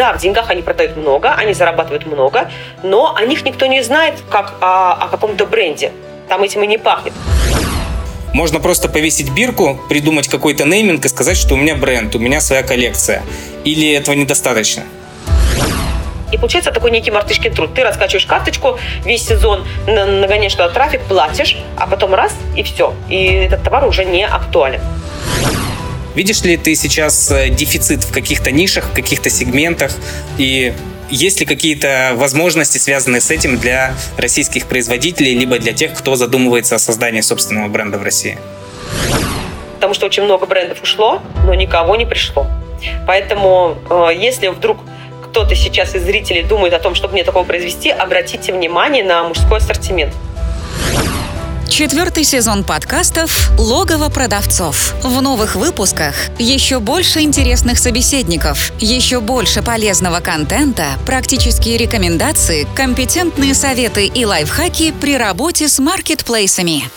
Да, в деньгах они продают много, они зарабатывают много, но о них никто не знает как о, о каком-то бренде. Там этим и не пахнет. Можно просто повесить бирку, придумать какой-то нейминг и сказать, что у меня бренд, у меня своя коллекция. Или этого недостаточно? И получается такой некий мартышкин труд. Ты раскачиваешь карточку весь сезон, нагоняешь туда трафик, платишь, а потом раз и все. И этот товар уже не актуален. Видишь ли ты сейчас э, дефицит в каких-то нишах, в каких-то сегментах? И есть ли какие-то возможности, связанные с этим для российских производителей, либо для тех, кто задумывается о создании собственного бренда в России? Потому что очень много брендов ушло, но никого не пришло. Поэтому, э, если вдруг кто-то сейчас из зрителей думает о том, чтобы мне такого произвести, обратите внимание на мужской ассортимент. Четвертый сезон подкастов «Логово продавцов». В новых выпусках еще больше интересных собеседников, еще больше полезного контента, практические рекомендации, компетентные советы и лайфхаки при работе с маркетплейсами.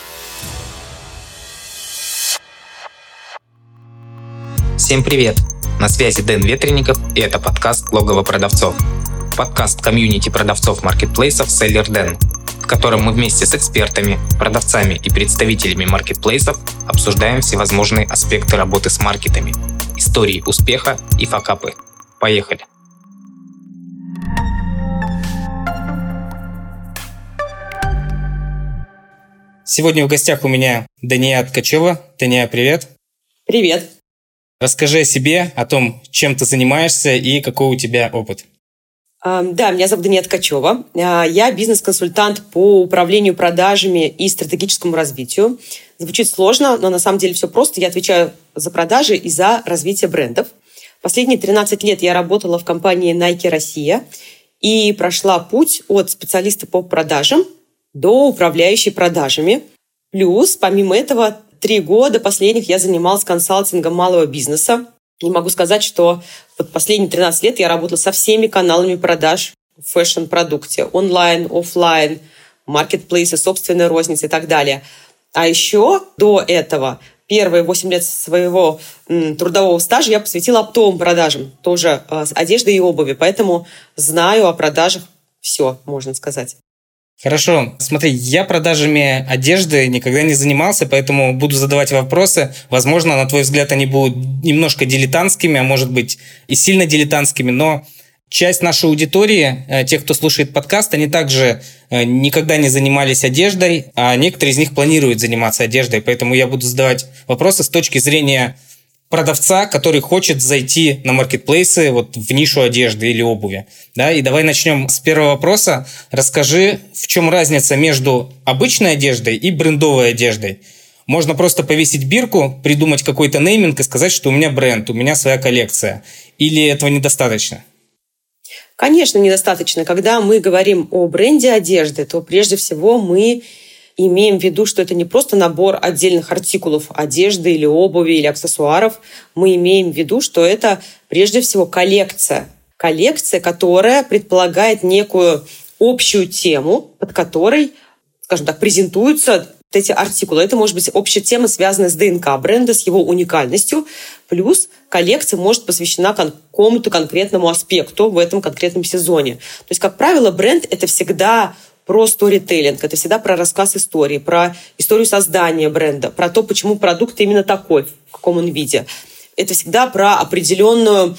Всем привет! На связи Дэн Ветренников и это подкаст «Логово продавцов». Подкаст комьюнити продавцов маркетплейсов «Селлер Дэн», котором мы вместе с экспертами, продавцами и представителями маркетплейсов обсуждаем всевозможные аспекты работы с маркетами, истории успеха и факапы. Поехали! Сегодня в гостях у меня Дания Ткачева. Дания, привет. Привет. Расскажи о себе, о том, чем ты занимаешься и какой у тебя опыт. Да, меня зовут Дания Ткачева. А, я бизнес-консультант по управлению продажами и стратегическому развитию. Звучит сложно, но на самом деле все просто. Я отвечаю за продажи и за развитие брендов. Последние 13 лет я работала в компании Nike Россия и прошла путь от специалиста по продажам до управляющей продажами. Плюс, помимо этого, три года последних я занималась консалтингом малого бизнеса. И могу сказать, что вот последние 13 лет я работала со всеми каналами продаж в фэшн-продукте. Онлайн, офлайн, маркетплейсы, собственная розница и так далее. А еще до этого первые 8 лет своего трудового стажа я посвятила оптовым продажам, тоже э, одежды и обуви. Поэтому знаю о продажах все, можно сказать. Хорошо. Смотри, я продажами одежды никогда не занимался, поэтому буду задавать вопросы. Возможно, на твой взгляд, они будут немножко дилетантскими, а может быть и сильно дилетантскими, но часть нашей аудитории, э, тех, кто слушает подкаст, они также э, никогда не занимались одеждой, а некоторые из них планируют заниматься одеждой. Поэтому я буду задавать вопросы с точки зрения продавца, который хочет зайти на маркетплейсы вот в нишу одежды или обуви. Да? И давай начнем с первого вопроса. Расскажи, в чем разница между обычной одеждой и брендовой одеждой? Можно просто повесить бирку, придумать какой-то нейминг и сказать, что у меня бренд, у меня своя коллекция. Или этого недостаточно? Конечно, недостаточно. Когда мы говорим о бренде одежды, то прежде всего мы имеем в виду, что это не просто набор отдельных артикулов одежды или обуви или аксессуаров. Мы имеем в виду, что это прежде всего коллекция. Коллекция, которая предполагает некую общую тему, под которой, скажем так, презентуются эти артикулы. Это может быть общая тема, связанная с ДНК бренда, с его уникальностью. Плюс коллекция может посвящена какому-то конкретному аспекту в этом конкретном сезоне. То есть, как правило, бренд — это всегда про сторителлинг. Это всегда про рассказ истории, про историю создания бренда, про то, почему продукт именно такой, в каком он виде. Это всегда про определенную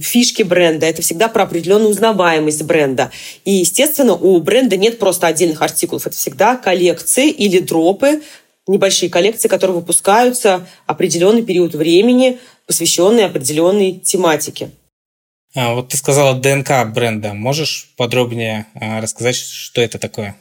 фишки бренда, это всегда про определенную узнаваемость бренда. И, естественно, у бренда нет просто отдельных артикулов. Это всегда коллекции или дропы, небольшие коллекции, которые выпускаются определенный период времени, посвященные определенной тематике. А, вот ты сказала ДНК бренда. Можешь подробнее а, рассказать, что это такое?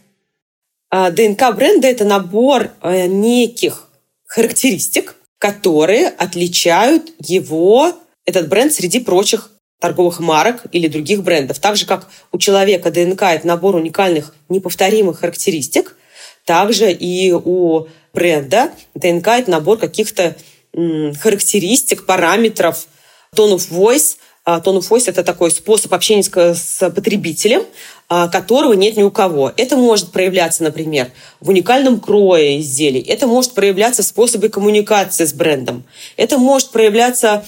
А, ДНК бренда – это набор э, неких характеристик, которые отличают его, этот бренд, среди прочих торговых марок или других брендов. Так же, как у человека ДНК – это набор уникальных, неповторимых характеристик, также и у бренда ДНК – это набор каких-то характеристик, параметров, of voice – Tone of Voice – это такой способ общения с потребителем, а, которого нет ни у кого. Это может проявляться, например, в уникальном крое изделий. Это может проявляться в способе коммуникации с брендом. Это может проявляться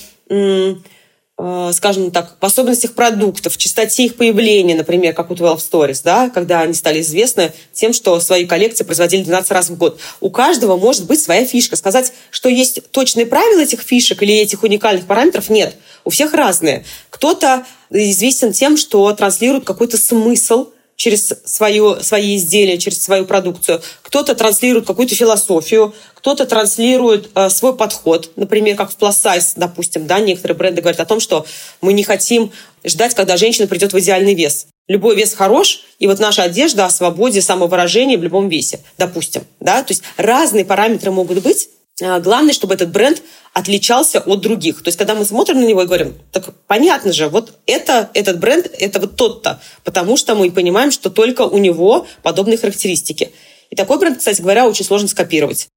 скажем так, в особенностях продуктов, в частоте их появления, например, как у 12 Stories, да, когда они стали известны тем, что свои коллекции производили 12 раз в год. У каждого может быть своя фишка. Сказать, что есть точные правила этих фишек или этих уникальных параметров, нет. У всех разные. Кто-то известен тем, что транслирует какой-то смысл – через свое, свои изделия, через свою продукцию. Кто-то транслирует какую-то философию, кто-то транслирует э, свой подход. Например, как в Size, допустим, да, некоторые бренды говорят о том, что мы не хотим ждать, когда женщина придет в идеальный вес. Любой вес хорош, и вот наша одежда о свободе самовыражения в любом весе, допустим. Да? То есть разные параметры могут быть, Главное, чтобы этот бренд отличался от других. То есть, когда мы смотрим на него и говорим, так понятно же, вот это, этот бренд, это вот тот-то, потому что мы понимаем, что только у него подобные характеристики. И такой бренд, кстати говоря, очень сложно скопировать,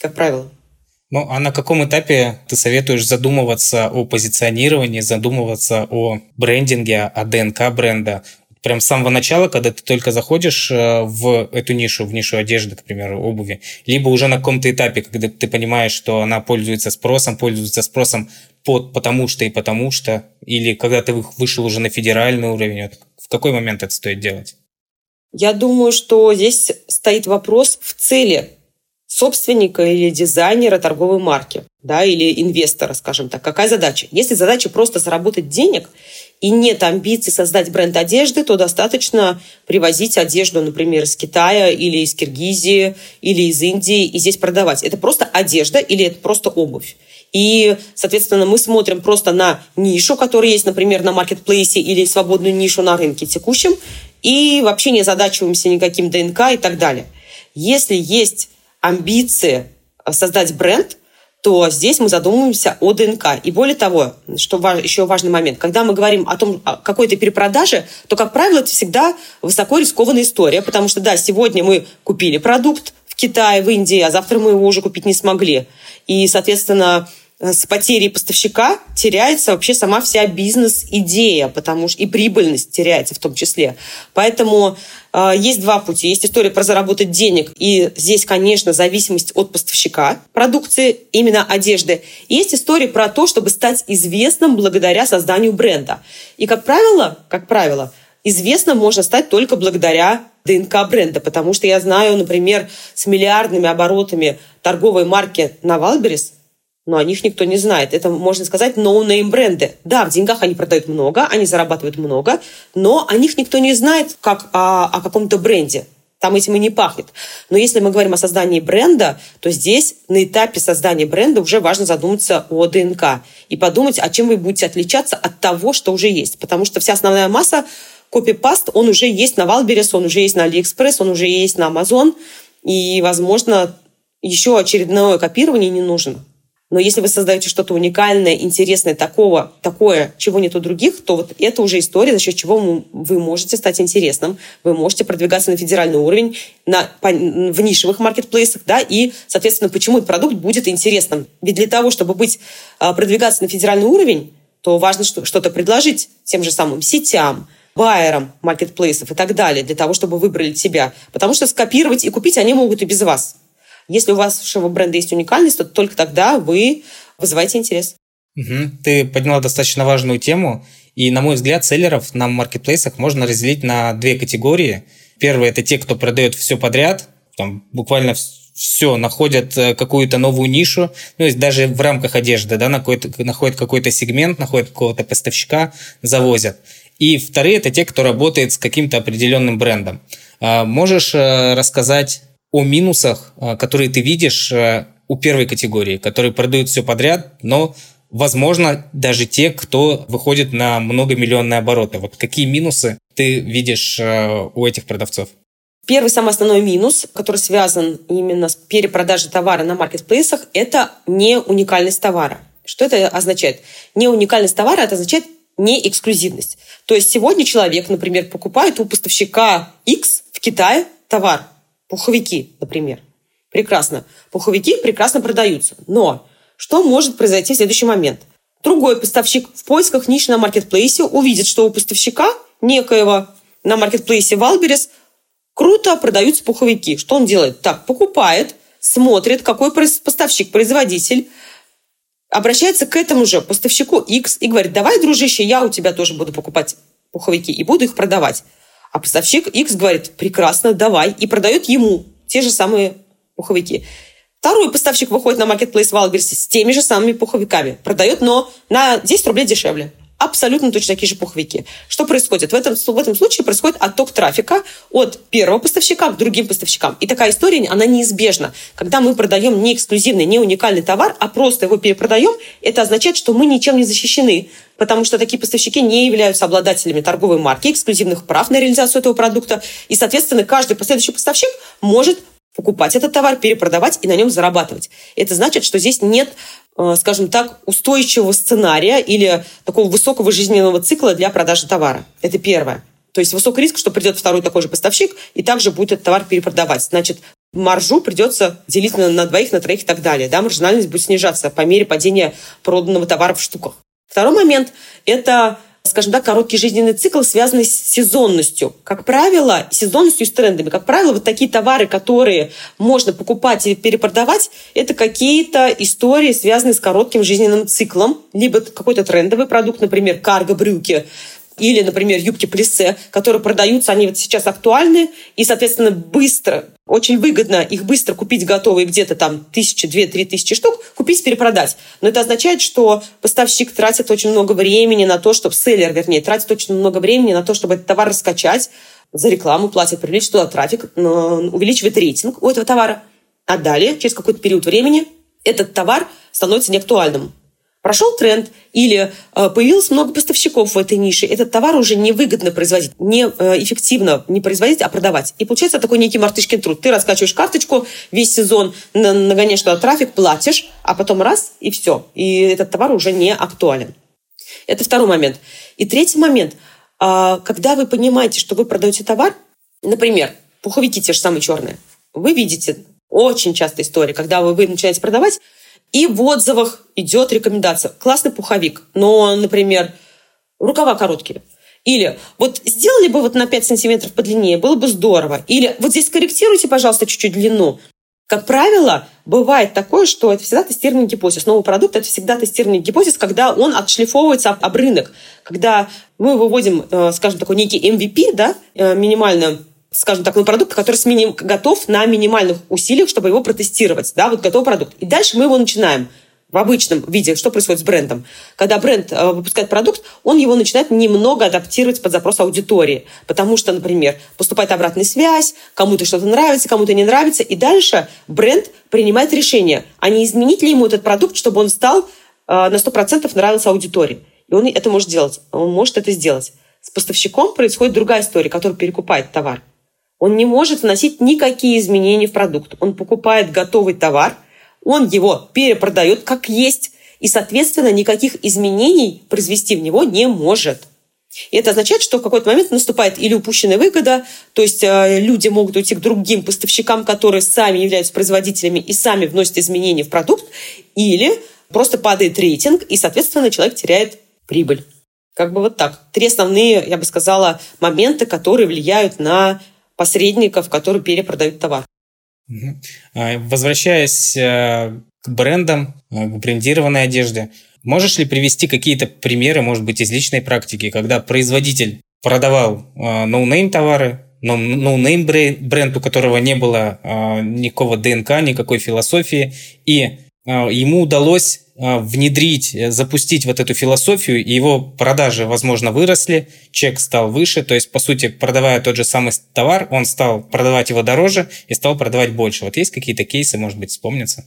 как правило. Ну, а на каком этапе ты советуешь задумываться о позиционировании, задумываться о брендинге, о ДНК бренда? Прям с самого начала, когда ты только заходишь э, в эту нишу, в нишу одежды, к примеру, обуви, либо уже на каком-то этапе, когда ты понимаешь, что она пользуется спросом, пользуется спросом под потому что и потому что, или когда ты вышел уже на федеральный уровень, в какой момент это стоит делать? Я думаю, что здесь стоит вопрос в цели собственника или дизайнера торговой марки, да, или инвестора, скажем так. Какая задача? Если задача просто заработать денег и нет амбиций создать бренд одежды, то достаточно привозить одежду, например, из Китая или из Киргизии или из Индии и здесь продавать. Это просто одежда или это просто обувь. И, соответственно, мы смотрим просто на нишу, которая есть, например, на маркетплейсе или свободную нишу на рынке текущем, и вообще не задачиваемся никаким ДНК и так далее. Если есть амбиции создать бренд, то здесь мы задумываемся о ДНК. И более того, что еще важный момент, когда мы говорим о том, о какой-то перепродаже, то, как правило, это всегда высоко рискованная история, потому что, да, сегодня мы купили продукт в Китае, в Индии, а завтра мы его уже купить не смогли. И, соответственно, с потерей поставщика теряется вообще сама вся бизнес-идея, потому что и прибыльность теряется в том числе. Поэтому э, есть два пути. Есть история про заработать денег, и здесь, конечно, зависимость от поставщика продукции, именно одежды. Есть история про то, чтобы стать известным благодаря созданию бренда. И, как правило, как правило, известным можно стать только благодаря ДНК бренда, потому что я знаю, например, с миллиардными оборотами торговой марки на Wildberries но о них никто не знает. Это, можно сказать, no-name бренды. Да, в деньгах они продают много, они зарабатывают много, но о них никто не знает как о, о каком-то бренде. Там этим и не пахнет. Но если мы говорим о создании бренда, то здесь на этапе создания бренда уже важно задуматься о ДНК и подумать, о чем вы будете отличаться от того, что уже есть. Потому что вся основная масса копипаст, он уже есть на Wildberries, он уже есть на Алиэкспресс, он уже есть на Амазон. И, возможно, еще очередное копирование не нужно. Но если вы создаете что-то уникальное, интересное, такого, такое, чего нет у других, то вот это уже история, за счет чего вы можете стать интересным, вы можете продвигаться на федеральный уровень, на, в нишевых маркетплейсах, да, и, соответственно, почему продукт будет интересным. Ведь для того, чтобы быть, а, продвигаться на федеральный уровень, то важно что-то предложить тем же самым сетям, байерам маркетплейсов и так далее, для того, чтобы выбрали тебя. Потому что скопировать и купить они могут и без вас. Если у вашего бренда есть уникальность, то только тогда вы вызываете интерес. Угу. Ты подняла достаточно важную тему. И, на мой взгляд, селлеров на маркетплейсах можно разделить на две категории. Первое – это те, кто продает все подряд, там буквально все, находят э, какую-то новую нишу, ну, есть даже в рамках одежды, да, находят, находят какой-то сегмент, находят какого-то поставщика, завозят. И вторые – это те, кто работает с каким-то определенным брендом. А можешь э, рассказать о минусах, а, которые ты видишь э, у первой категории, которые продают все подряд, но возможно, даже те, кто выходит на многомиллионные обороты. Вот какие минусы ты видишь э, у этих продавцов? Первый самый основной минус, который связан именно с перепродажей товара на маркетплейсах, это не уникальность товара. Что это означает? Не уникальность товара, это означает не эксклюзивность. То есть сегодня человек, например, покупает у поставщика X в Китае товар, Пуховики, например. Прекрасно. Пуховики прекрасно продаются. Но что может произойти в следующий момент? Другой поставщик в поисках ниши на маркетплейсе увидит, что у поставщика некоего на маркетплейсе Wildberries круто продаются пуховики. Что он делает? Так, покупает, смотрит, какой поставщик, производитель, обращается к этому же поставщику X и говорит, давай, дружище, я у тебя тоже буду покупать пуховики и буду их продавать. А поставщик X говорит, прекрасно, давай, и продает ему те же самые пуховики. Второй поставщик выходит на маркетплейс Wildberries с теми же самыми пуховиками. Продает, но на 10 рублей дешевле абсолютно точно такие же пуховики. Что происходит? В этом, в этом случае происходит отток трафика от первого поставщика к другим поставщикам. И такая история, она неизбежна. Когда мы продаем не эксклюзивный, не уникальный товар, а просто его перепродаем, это означает, что мы ничем не защищены, потому что такие поставщики не являются обладателями торговой марки, эксклюзивных прав на реализацию этого продукта. И, соответственно, каждый последующий поставщик может покупать этот товар, перепродавать и на нем зарабатывать. Это значит, что здесь нет скажем так, устойчивого сценария или такого высокого жизненного цикла для продажи товара. Это первое. То есть высокий риск, что придет второй такой же поставщик и также будет этот товар перепродавать. Значит, маржу придется делить на, на двоих, на троих и так далее. Да, маржинальность будет снижаться по мере падения проданного товара в штуках. Второй момент – это скажем так, короткий жизненный цикл, связанный с сезонностью. Как правило, сезонностью и с трендами. Как правило, вот такие товары, которые можно покупать и перепродавать, это какие-то истории, связанные с коротким жизненным циклом. Либо какой-то трендовый продукт, например, карго-брюки, или, например, юбки плесе, которые продаются, они вот сейчас актуальны, и, соответственно, быстро, очень выгодно их быстро купить готовые где-то там тысячи, две, три тысячи штук, купить, перепродать. Но это означает, что поставщик тратит очень много времени на то, чтобы, селлер, вернее, тратит очень много времени на то, чтобы этот товар раскачать, за рекламу платит, привлечь туда трафик, увеличивает рейтинг у этого товара. А далее, через какой-то период времени, этот товар становится неактуальным прошел тренд или э, появилось много поставщиков в этой нише, этот товар уже невыгодно производить, не э, не производить, а продавать. И получается такой некий мартышкин труд. Ты раскачиваешь карточку весь сезон, нагоняешь туда трафик, платишь, а потом раз и все. И этот товар уже не актуален. Это второй момент. И третий момент. А, когда вы понимаете, что вы продаете товар, например, пуховики те же самые черные, вы видите очень часто история, когда вы, вы начинаете продавать, и в отзывах идет рекомендация. Классный пуховик, но, например, рукава короткие. Или вот сделали бы вот на 5 сантиметров подлиннее, было бы здорово. Или вот здесь корректируйте, пожалуйста, чуть-чуть длину. Как правило, бывает такое, что это всегда тестированный гипотез. Новый продукт – это всегда тестированный гипотез, когда он отшлифовывается об, об рынок. Когда мы выводим, э, скажем, такой некий MVP, да, э, минимально скажем так, ну, продукт, который с миним... готов на минимальных усилиях, чтобы его протестировать. Да, вот готовый продукт. И дальше мы его начинаем в обычном виде, что происходит с брендом. Когда бренд э, выпускает продукт, он его начинает немного адаптировать под запрос аудитории. Потому что, например, поступает обратная связь, кому-то что-то нравится, кому-то не нравится. И дальше бренд принимает решение, а не изменить ли ему этот продукт, чтобы он стал э, на 100% нравился аудитории. И он это может делать. Он может это сделать. С поставщиком происходит другая история, который перекупает товар. Он не может вносить никакие изменения в продукт. Он покупает готовый товар, он его перепродает как есть, и, соответственно, никаких изменений произвести в него не может. И это означает, что в какой-то момент наступает или упущенная выгода, то есть э, люди могут уйти к другим поставщикам, которые сами являются производителями и сами вносят изменения в продукт, или просто падает рейтинг, и, соответственно, человек теряет прибыль. Как бы вот так. Три основные, я бы сказала, моменты, которые влияют на посредников, которые перепродают товар. А, возвращаясь э, к брендам, э, к брендированной одежде, можешь ли привести какие-то примеры, может быть, из личной практики, когда производитель продавал э, ноунейм товары, ноунейм бренд, у которого не было никакого ДНК, никакой философии, и ему удалось внедрить, э, запустить вот эту философию, и его продажи, возможно, выросли, чек стал выше, то есть, по сути, продавая тот же самый товар, он стал продавать его дороже и стал продавать больше. Вот есть какие-то кейсы, может быть, вспомнятся?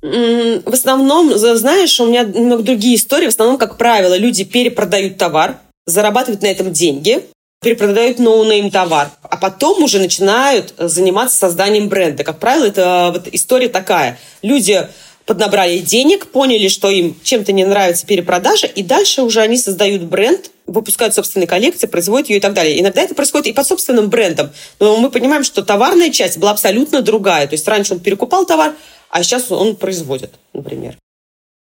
В основном, знаешь, у меня немного другие истории. В основном, как правило, люди перепродают товар, зарабатывают на этом деньги, перепродают ноунейм товар, а потом уже начинают заниматься созданием бренда. Как правило, это вот история такая. Люди поднабрали денег, поняли, что им чем-то не нравится перепродажа, и дальше уже они создают бренд, выпускают собственные коллекции, производят ее и так далее. Иногда это происходит и под собственным брендом. Но мы понимаем, что товарная часть была абсолютно другая. То есть раньше он перекупал товар, а сейчас он производит, например.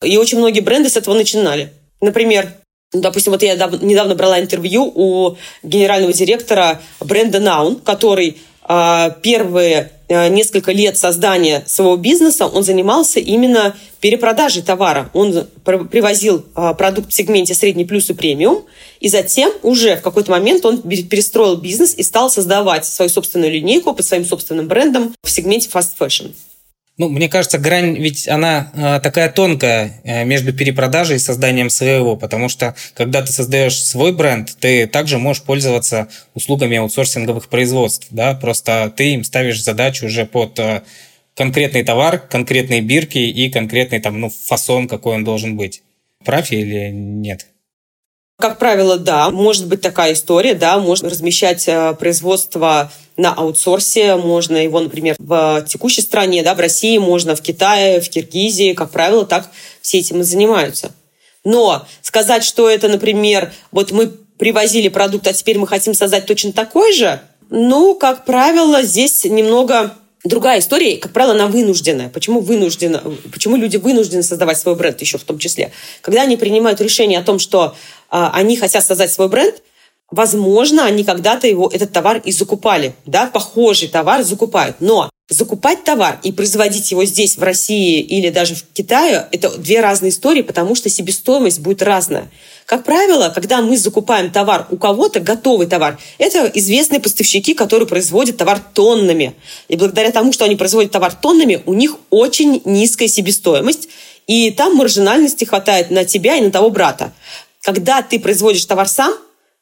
И очень многие бренды с этого начинали. Например, допустим, вот я недавно брала интервью у генерального директора бренда Наун, который первые а, несколько лет создания своего бизнеса он занимался именно перепродажей товара. Он привозил а, продукт в сегменте средний плюс и премиум, и затем уже в какой-то момент он перестроил бизнес и стал создавать свою собственную линейку под своим собственным брендом в сегменте fast fashion. Ну, мне кажется, грань ведь она э, такая тонкая э, между перепродажей и созданием своего, потому что когда ты создаешь свой бренд, ты также можешь пользоваться услугами аутсорсинговых производств, да, просто ты им ставишь задачу уже под э, конкретный товар, конкретные бирки и конкретный там, ну, фасон, какой он должен быть. Прав я или нет? Как правило, да, может быть такая история, да, можно размещать э, производство на аутсорсе, можно его, например, в текущей стране, да, в России, можно в Китае, в Киргизии, как правило, так все этим и занимаются. Но сказать, что это, например, вот мы привозили продукт, а теперь мы хотим создать точно такой же, ну, как правило, здесь немного Другая история, как правило, она вынужденная. Почему вынуждена? Почему люди вынуждены создавать свой бренд еще в том числе? Когда они принимают решение о том, что а, они хотят создать свой бренд, возможно, они когда-то его, этот товар и закупали. Да? Похожий товар закупают. Но закупать товар и производить его здесь, в России или даже в Китае, это две разные истории, потому что себестоимость будет разная. Как правило, когда мы закупаем товар у кого-то, готовый товар, это известные поставщики, которые производят товар тоннами. И благодаря тому, что они производят товар тоннами, у них очень низкая себестоимость, и там маржинальности хватает на тебя и на того брата. Когда ты производишь товар сам,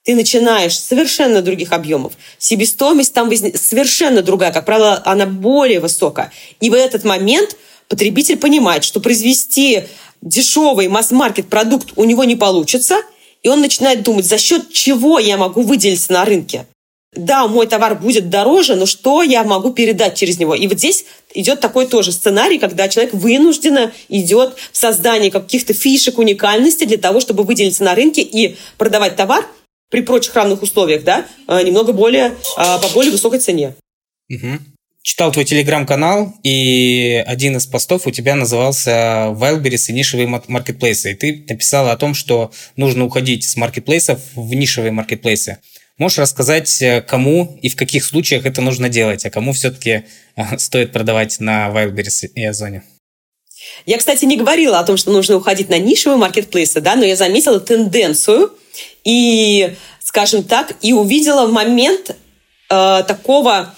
ты начинаешь совершенно других объемов. Себестоимость там совершенно другая, как правило, она более высокая. И в этот момент потребитель понимает, что произвести дешевый масс-маркет продукт у него не получится, и он начинает думать, за счет чего я могу выделиться на рынке. Да, мой товар будет дороже, но что я могу передать через него? И вот здесь идет такой тоже сценарий, когда человек вынужденно идет в создание каких-то фишек уникальности для того, чтобы выделиться на рынке и продавать товар при прочих равных условиях, да, э, немного более, а, по более высокой цене. Угу читал твой телеграм-канал, и один из постов у тебя назывался Wildberries и нишевые маркетплейсы. И ты написала о том, что нужно уходить с маркетплейсов в нишевые маркетплейсы. Можешь рассказать, э, кому и в каких случаях это нужно делать, а кому все-таки э, стоит продавать на Wildberries и Озоне? Я, кстати, не говорила о том, что нужно уходить на нишевые маркетплейсы, да, но я заметила тенденцию и, скажем так, и увидела момент э, такого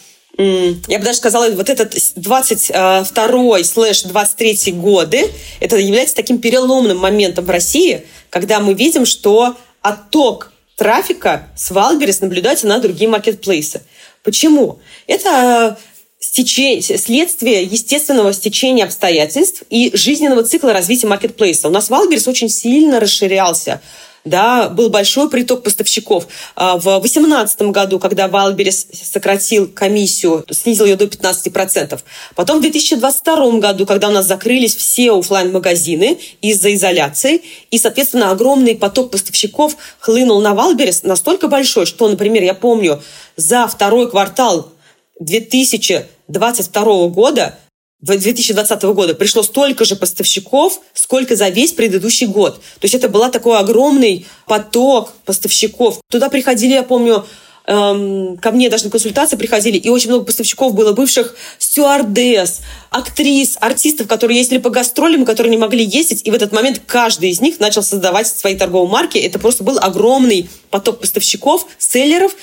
я бы даже сказала, вот этот 22 слэш 23 годы, это является таким переломным моментом в России, когда мы видим, что отток трафика с Wildberries наблюдается на другие маркетплейсы. Почему? Это стечение, следствие естественного стечения обстоятельств и жизненного цикла развития маркетплейса. У нас Wildberries очень сильно расширялся да, был большой приток поставщиков. А, в 2018 году, когда Wildberries сократил комиссию, снизил ее до 15%. Потом в 2022 году, когда у нас закрылись все офлайн магазины из-за изоляции, и, соответственно, огромный поток поставщиков хлынул на Wildberries настолько большой, что, например, я помню, за второй квартал 2022 года 2020 года пришло столько же поставщиков, сколько за весь предыдущий год. То есть это был такой огромный поток поставщиков. Туда приходили, я помню, эм, ко мне даже на консультации приходили, и очень много поставщиков было бывших стюардесс, актрис, артистов, которые ездили по гастролям, которые не могли ездить, и в этот момент каждый из них начал создавать свои торговые марки. Это просто был огромный поток поставщиков, селлеров,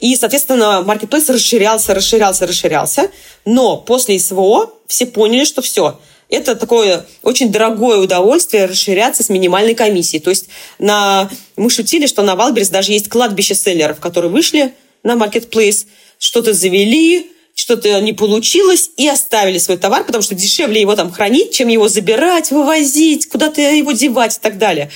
и, соответственно, маркетплейс расширялся, расширялся, расширялся. Но после СВО все поняли, что все, это такое очень дорогое удовольствие расширяться с минимальной комиссией. То есть на... мы шутили, что на Wildberries даже есть кладбище селлеров, которые вышли на маркетплейс, что-то завели, что-то не получилось и оставили свой товар, потому что дешевле его там хранить, чем его забирать, вывозить, куда-то его девать и так далее.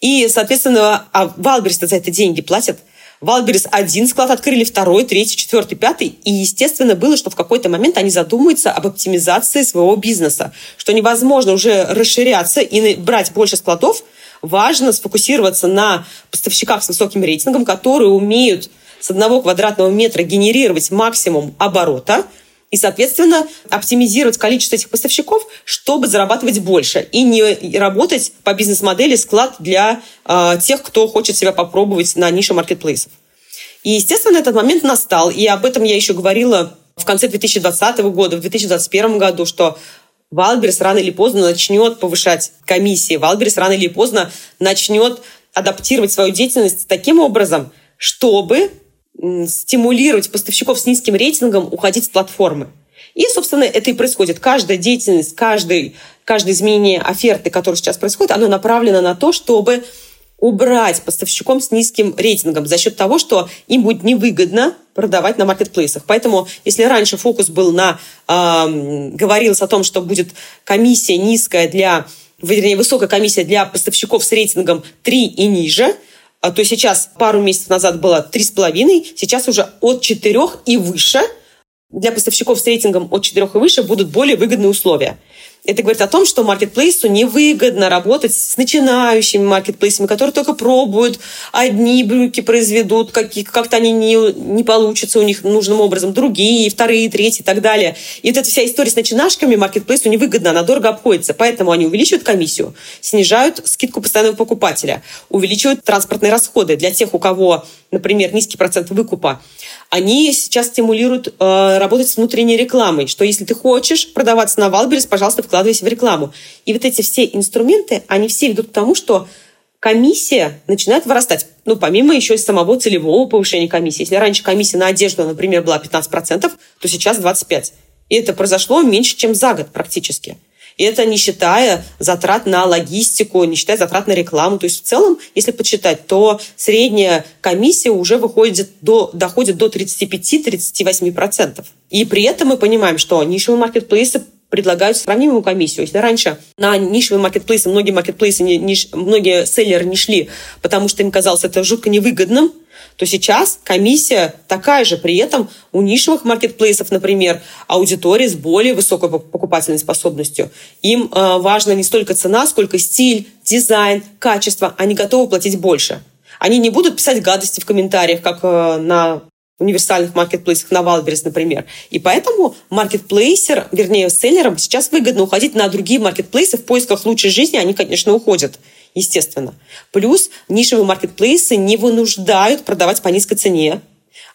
И, соответственно, а Wildberries за это деньги платят – Wildberries один склад открыли, второй, третий, четвертый, пятый. И, естественно, было, что в какой-то момент они задумаются об оптимизации своего бизнеса, что невозможно уже расширяться и брать больше складов. Важно сфокусироваться на поставщиках с высоким рейтингом, которые умеют с одного квадратного метра генерировать максимум оборота – и, соответственно, оптимизировать количество этих поставщиков, чтобы зарабатывать больше и не работать по бизнес-модели склад для э, тех, кто хочет себя попробовать на нише маркетплейсов. И, естественно, этот момент настал, и об этом я еще говорила в конце 2020 года, в 2021 году, что Wildberries рано или поздно начнет повышать комиссии, Wildberries рано или поздно начнет адаптировать свою деятельность таким образом, чтобы стимулировать поставщиков с низким рейтингом уходить с платформы. И, собственно, это и происходит. Каждая деятельность, каждый, каждое изменение оферты, которое сейчас происходит, оно направлено на то, чтобы убрать поставщиков с низким рейтингом за счет того, что им будет невыгодно продавать на маркетплейсах. Поэтому, если раньше фокус был на... Э, говорилось о том, что будет комиссия низкая для... Вернее, высокая комиссия для поставщиков с рейтингом 3 и ниже, а то сейчас пару месяцев назад было 3,5, сейчас уже от 4 и выше – для поставщиков с рейтингом от 4 и выше будут более выгодные условия. Это говорит о том, что маркетплейсу невыгодно работать с начинающими маркетплейсами, которые только пробуют, одни брюки произведут, как-то они не, не получатся у них нужным образом, другие, вторые, третьи и так далее. И вот эта вся история с начинашками маркетплейсу невыгодна, она дорого обходится. Поэтому они увеличивают комиссию, снижают скидку постоянного покупателя, увеличивают транспортные расходы для тех, у кого, например, низкий процент выкупа они сейчас стимулируют э, работать с внутренней рекламой, что если ты хочешь продаваться на Wildberries, пожалуйста, вкладывайся в рекламу. И вот эти все инструменты, они все ведут к тому, что комиссия начинает вырастать. Ну, помимо еще самого целевого повышения комиссии. Если раньше комиссия на одежду, например, была 15%, то сейчас 25%. И это произошло меньше, чем за год практически. И это не считая затрат на логистику, не считая затрат на рекламу. То есть в целом, если подсчитать, то средняя комиссия уже выходит до, доходит до 35-38%. И при этом мы понимаем, что нишевые маркетплейсы предлагают сравнимую комиссию. Если раньше на нишевые маркетплейсы многие маркетплейсы, не, не, многие селлеры не шли, потому что им казалось это жутко невыгодным, то сейчас комиссия такая же. При этом у нишевых маркетплейсов, например, аудитория с более высокой покупательной способностью. Им э, важна не столько цена, сколько стиль, дизайн, качество. Они готовы платить больше. Они не будут писать гадости в комментариях, как э, на универсальных маркетплейсах на Wildberries, например. И поэтому маркетплейсер, вернее, селлерам сейчас выгодно уходить на другие маркетплейсы в поисках лучшей жизни. Они, конечно, уходят естественно. Плюс нишевые маркетплейсы не вынуждают продавать по низкой цене.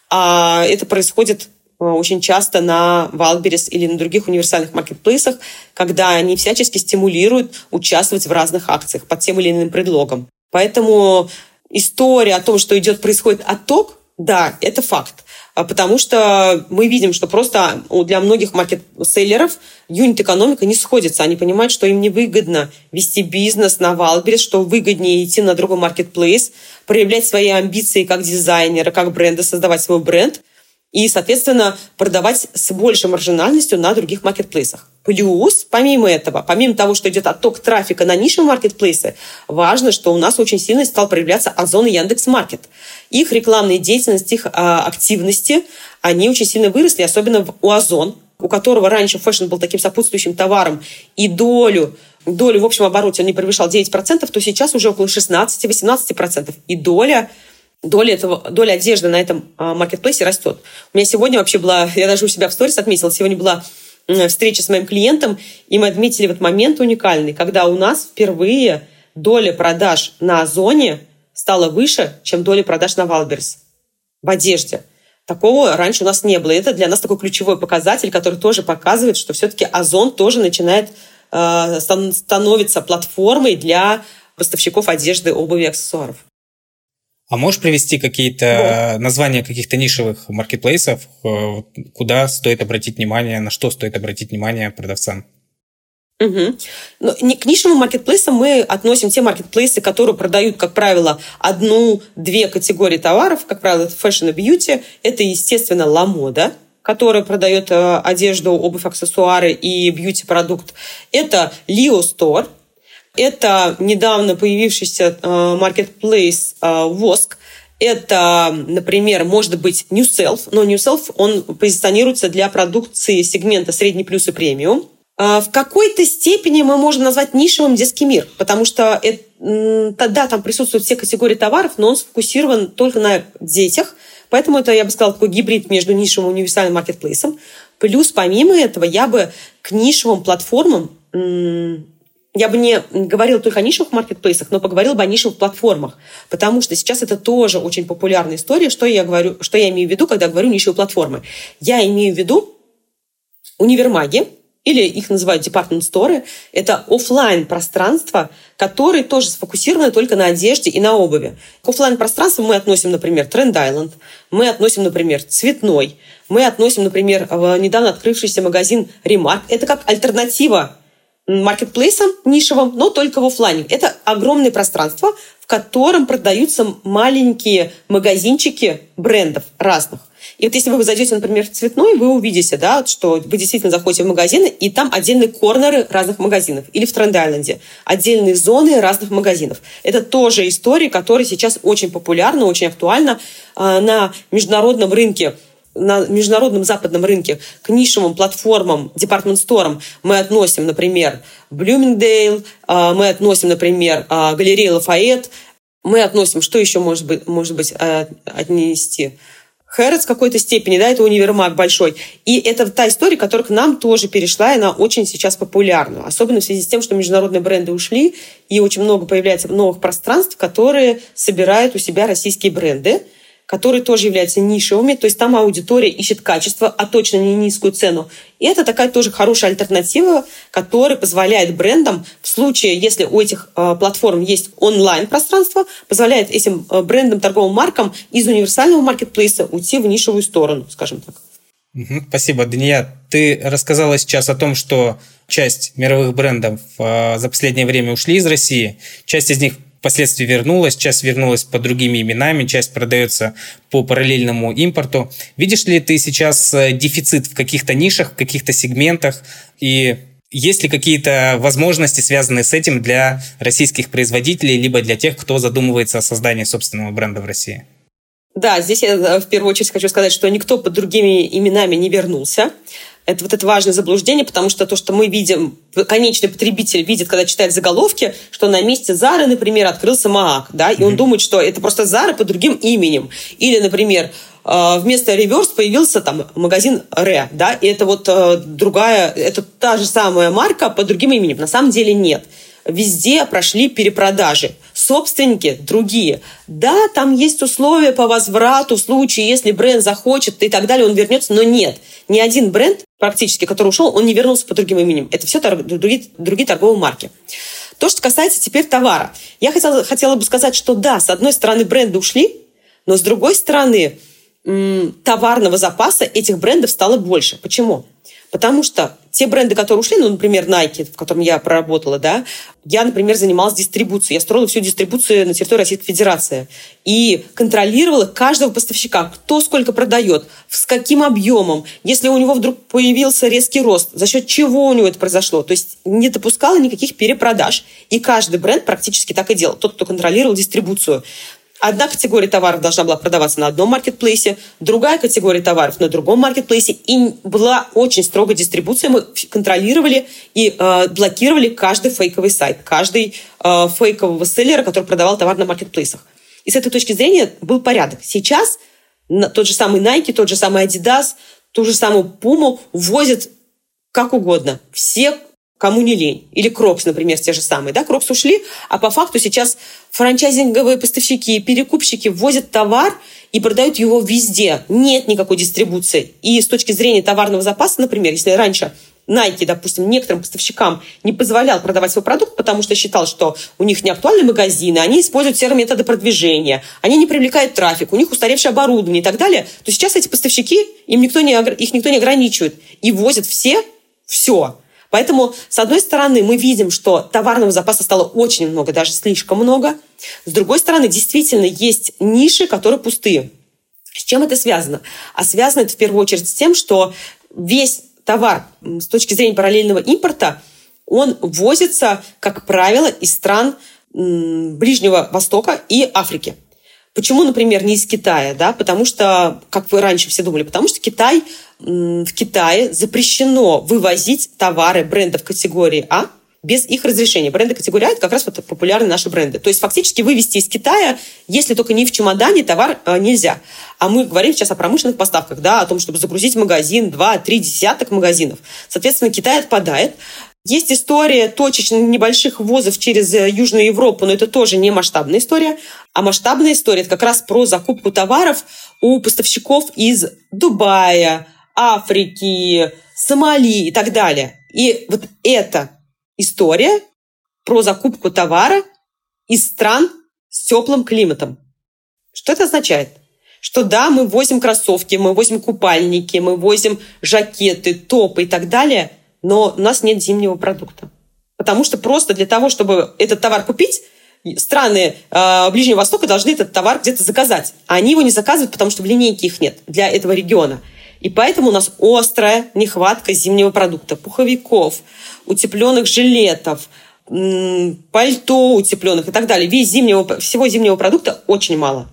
А это происходит э, очень часто на Wildberries или на других универсальных маркетплейсах, когда они всячески стимулируют участвовать в разных акциях под тем или иным предлогом. Поэтому история о том, что идет, происходит отток, да, это факт. А потому что мы видим, что просто для многих маркет-селлеров юнит-экономика не сходится. Они понимают, что им невыгодно вести бизнес на Wildberries, что выгоднее идти на другой маркетплейс, проявлять свои амбиции как дизайнера, как бренда, создавать свой бренд – и, соответственно, продавать с большей маржинальностью на других маркетплейсах. Плюс, помимо этого, помимо того, что идет отток трафика на нишевые маркетплейсы, важно, что у нас очень сильно стал проявляться Озон и Яндекс.Маркет. Их рекламная деятельность, их а, активности, они очень сильно выросли, особенно у Озон, у которого раньше fashion был таким сопутствующим товаром, и долю долю в общем обороте он не превышал 9%, то сейчас уже около 16-18%. И доля доля, этого, доля одежды на этом а, маркетплейсе растет. У меня сегодня вообще была, я даже у себя в сторис отметила, сегодня была встреча с моим клиентом, и мы отметили вот момент уникальный, когда у нас впервые доля продаж на Озоне стала выше, чем доля продаж на Wildberries в одежде. Такого раньше у нас не было. Это для нас такой ключевой показатель, который тоже показывает, что все-таки Озон тоже начинает э, становиться платформой для поставщиков одежды, обуви аксессуаров. А можешь привести какие-то да. названия каких-то нишевых маркетплейсов, э, куда стоит обратить внимание, на что стоит обратить внимание продавцам? Угу. Но к нишевым маркетплейсам мы относим те маркетплейсы, которые продают, как правило, одну-две категории товаров, как правило, это fashion и beauty. Это, естественно, ламода, которая продает э, одежду, обувь, аксессуары и бьюти-продукт. Это Leo Store, это недавно появившийся э, э, Воск. Это, например, может быть New Self, но New Self, он позиционируется для продукции сегмента средний плюс и премиум. Э, в какой-то степени мы можем назвать нишевым детский мир, потому что это, да, там присутствуют все категории товаров, но он сфокусирован только на детях, поэтому это, я бы сказала, такой гибрид между нишевым и универсальным маркетплейсом. Плюс, помимо этого, я бы к нишевым платформам я бы не говорила только о нишевых маркетплейсах, но поговорила бы о нишевых платформах, потому что сейчас это тоже очень популярная история. Что я говорю, что я имею в виду, когда говорю нишевые платформы? Я имею в виду универмаги, или их называют департмент-сторы, это офлайн пространство, которые тоже сфокусированы только на одежде и на обуви. К офлайн пространству мы относим, например, Тренд Айленд, мы относим, например, Цветной, мы относим, например, недавно открывшийся магазин Ремарк. Это как альтернатива маркетплейсам нишевым, но только в офлайне. Это огромное пространство, в котором продаются маленькие магазинчики брендов разных. И вот если вы зайдете, например, в цветной, вы увидите, да, что вы действительно заходите в магазины, и там отдельные корнеры разных магазинов. Или в Тренд-Айленде отдельные зоны разных магазинов. Это тоже история, которая сейчас очень популярна, очень актуальна а, на международном рынке на международном западном рынке к нишевым платформам, департмент-сторам мы относим, например, Блюмингдейл, а, мы относим, например, а, галерею Лафайет, мы относим, что еще может быть, может быть отнести? Хэрротс в какой-то степени, да, это универмаг большой. И это та история, которая к нам тоже перешла, и она очень сейчас популярна. Особенно в связи с тем, что международные бренды ушли, и очень много появляется новых пространств, которые собирают у себя российские бренды которые тоже являются нишевыми, то есть там аудитория ищет качество, а точно не низкую цену. И это такая тоже хорошая альтернатива, которая позволяет брендам в случае, если у этих э, платформ есть онлайн-пространство, позволяет этим э, брендам, торговым маркам из универсального маркетплейса уйти в нишевую сторону, скажем так. Спасибо, Дания. Ты рассказала сейчас о том, что часть мировых брендов э, за последнее время ушли из России, часть из них впоследствии вернулась, часть вернулась под другими именами, часть продается по параллельному импорту. Видишь ли ты сейчас э, дефицит в каких-то нишах, в каких-то сегментах? И есть ли какие-то возможности, связанные с этим для российских производителей, либо для тех, кто задумывается о создании собственного бренда в России? Да, здесь я э, в первую очередь хочу сказать, что никто под другими именами не вернулся. Это вот это важное заблуждение, потому что то, что мы видим, конечный потребитель видит, когда читает заголовки, что на месте Зары, например, открылся МААК, да, и mm-hmm. он думает, что это просто Зара под другим именем. Или, например, э, вместо реверс появился там магазин Ре, да, и это вот э, другая, это та же самая марка под другим именем. На самом деле нет везде прошли перепродажи. Собственники другие. Да, там есть условия по возврату в случае, если бренд захочет и так далее, он вернется, но нет. Ни один бренд практически, который ушел, он не вернулся по другим именем. Это все торг, другие, другие торговые марки. То, что касается теперь товара. Я хотела, хотела бы сказать, что да, с одной стороны бренды ушли, но с другой стороны товарного запаса этих брендов стало больше. Почему? Потому что те бренды, которые ушли, ну, например, Nike, в котором я проработала, да, я, например, занималась дистрибуцией. Я строила всю дистрибуцию на территории Российской Федерации. И контролировала каждого поставщика, кто сколько продает, с каким объемом. Если у него вдруг появился резкий рост, за счет чего у него это произошло. То есть не допускала никаких перепродаж. И каждый бренд практически так и делал. Тот, кто контролировал дистрибуцию. Одна категория товаров должна была продаваться на одном маркетплейсе, другая категория товаров на другом маркетплейсе. И была очень строгая дистрибуция. Мы контролировали и э, блокировали каждый фейковый сайт, каждый э, фейкового селлера, который продавал товар на маркетплейсах. И с этой точки зрения был порядок. Сейчас тот же самый Nike, тот же самый Adidas, ту же самую Puma возят как угодно. Все кому не лень. Или Crocs, например, те же самые. Да? Crocs ушли, а по факту сейчас франчайзинговые поставщики и перекупщики ввозят товар и продают его везде. Нет никакой дистрибуции. И с точки зрения товарного запаса, например, если раньше Nike, допустим, некоторым поставщикам не позволял продавать свой продукт, потому что считал, что у них не актуальны магазины, они используют серые методы продвижения, они не привлекают трафик, у них устаревшее оборудование и так далее, то сейчас эти поставщики, им никто не, их никто не ограничивает и возят все все. Поэтому, с одной стороны, мы видим, что товарного запаса стало очень много, даже слишком много. С другой стороны, действительно есть ниши, которые пустые. С чем это связано? А связано это в первую очередь с тем, что весь товар с точки зрения параллельного импорта, он возится, как правило, из стран Ближнего Востока и Африки. Почему, например, не из Китая? Да? Потому что, как вы раньше все думали, потому что Китай в Китае запрещено вывозить товары брендов категории А без их разрешения. Бренды категории А – это как раз вот популярные наши бренды. То есть фактически вывести из Китая, если только не в чемодане, товар э, нельзя. А мы говорим сейчас о промышленных поставках, да, о том, чтобы загрузить магазин, два, три десяток магазинов. Соответственно, Китай отпадает. Есть история точечно небольших ввозов через э, Южную Европу, но это тоже не масштабная история. А масштабная история – это как раз про закупку товаров у поставщиков из Дубая, Африки, Сомали и так далее. И вот эта история про закупку товара из стран с теплым климатом. Что это означает? Что да, мы возим кроссовки, мы возим купальники, мы возим жакеты, топы и так далее, но у нас нет зимнего продукта. Потому что просто для того, чтобы этот товар купить, страны э, Ближнего Востока должны этот товар где-то заказать. А они его не заказывают, потому что в линейке их нет для этого региона. И поэтому у нас острая нехватка зимнего продукта. Пуховиков, утепленных жилетов, пальто утепленных и так далее. Весь зимнего, всего зимнего продукта очень мало.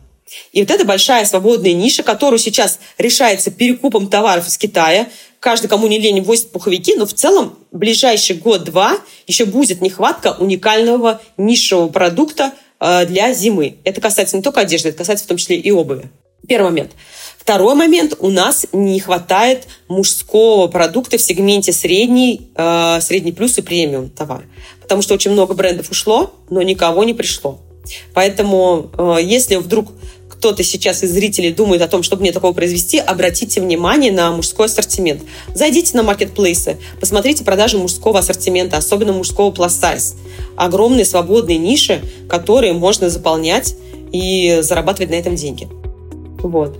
И вот это большая свободная ниша, которую сейчас решается перекупом товаров из Китая. Каждый, кому не лень, возит пуховики, но в целом ближайший год-два еще будет нехватка уникального нишевого продукта э, для зимы. Это касается не только одежды, это касается в том числе и обуви. Первый момент. Второй момент. У нас не хватает мужского продукта в сегменте средний, э, средний плюс и премиум товар. Потому что очень много брендов ушло, но никого не пришло. Поэтому, э, если вдруг кто-то сейчас из зрителей думает о том, чтобы мне такого произвести, обратите внимание на мужской ассортимент. Зайдите на маркетплейсы, посмотрите продажи мужского ассортимента, особенно мужского size. Огромные свободные ниши, которые можно заполнять и зарабатывать на этом деньги. Вот.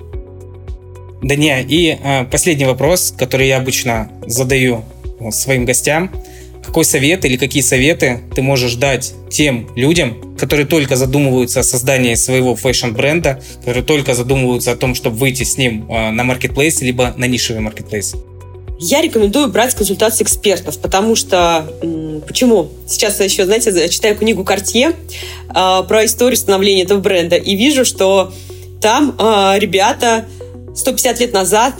Да не, и э, последний вопрос, который я обычно задаю своим гостям – какой совет или какие советы ты можешь дать тем людям, которые только задумываются о создании своего fashion-бренда, которые только задумываются о том, чтобы выйти с ним а, на маркетплейс, либо на нишевый маркетплейс? Я рекомендую брать консультации экспертов, потому что... Почему? Сейчас я еще, знаете, читаю книгу Картье про историю становления этого бренда и вижу, что там э, ребята 150 лет назад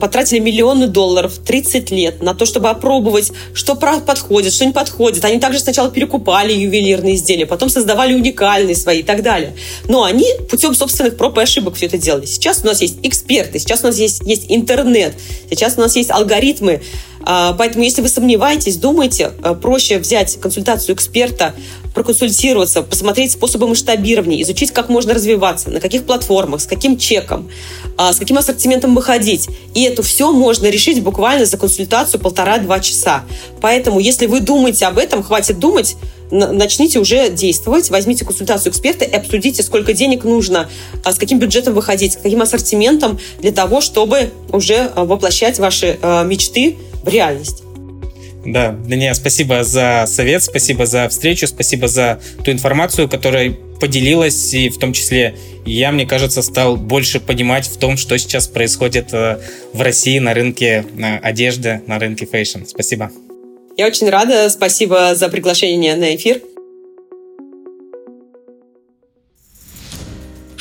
потратили миллионы долларов, 30 лет на то, чтобы опробовать, что подходит, что не подходит. Они также сначала перекупали ювелирные изделия, потом создавали уникальные свои и так далее. Но они путем собственных проб и ошибок все это делали. Сейчас у нас есть эксперты, сейчас у нас есть, есть интернет, сейчас у нас есть алгоритмы, Поэтому, если вы сомневаетесь, думайте, э, проще взять консультацию эксперта, проконсультироваться, посмотреть способы масштабирования, изучить, как можно развиваться, на каких платформах, с каким чеком, а, с каким ассортиментом выходить. И это все можно решить буквально за консультацию полтора-два часа. Поэтому, если вы думаете об этом, хватит думать, начните уже действовать, возьмите консультацию эксперта и обсудите, сколько денег нужно, а с каким бюджетом выходить, с каким ассортиментом для того, чтобы уже воплощать ваши мечты в реальность. Да, Дания, спасибо за совет, спасибо за встречу, спасибо за ту информацию, которой поделилась, и в том числе я, мне кажется, стал больше понимать в том, что сейчас происходит э, в России на рынке э, одежды, на рынке fashion. Спасибо. Я очень рада, спасибо за приглашение на эфир.